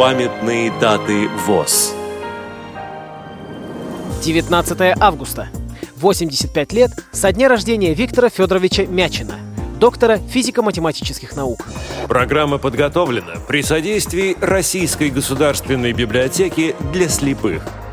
Памятные даты ВОЗ. 19 августа. 85 лет со дня рождения Виктора Федоровича Мячина, доктора физико-математических наук. Программа подготовлена при содействии Российской государственной библиотеки для слепых –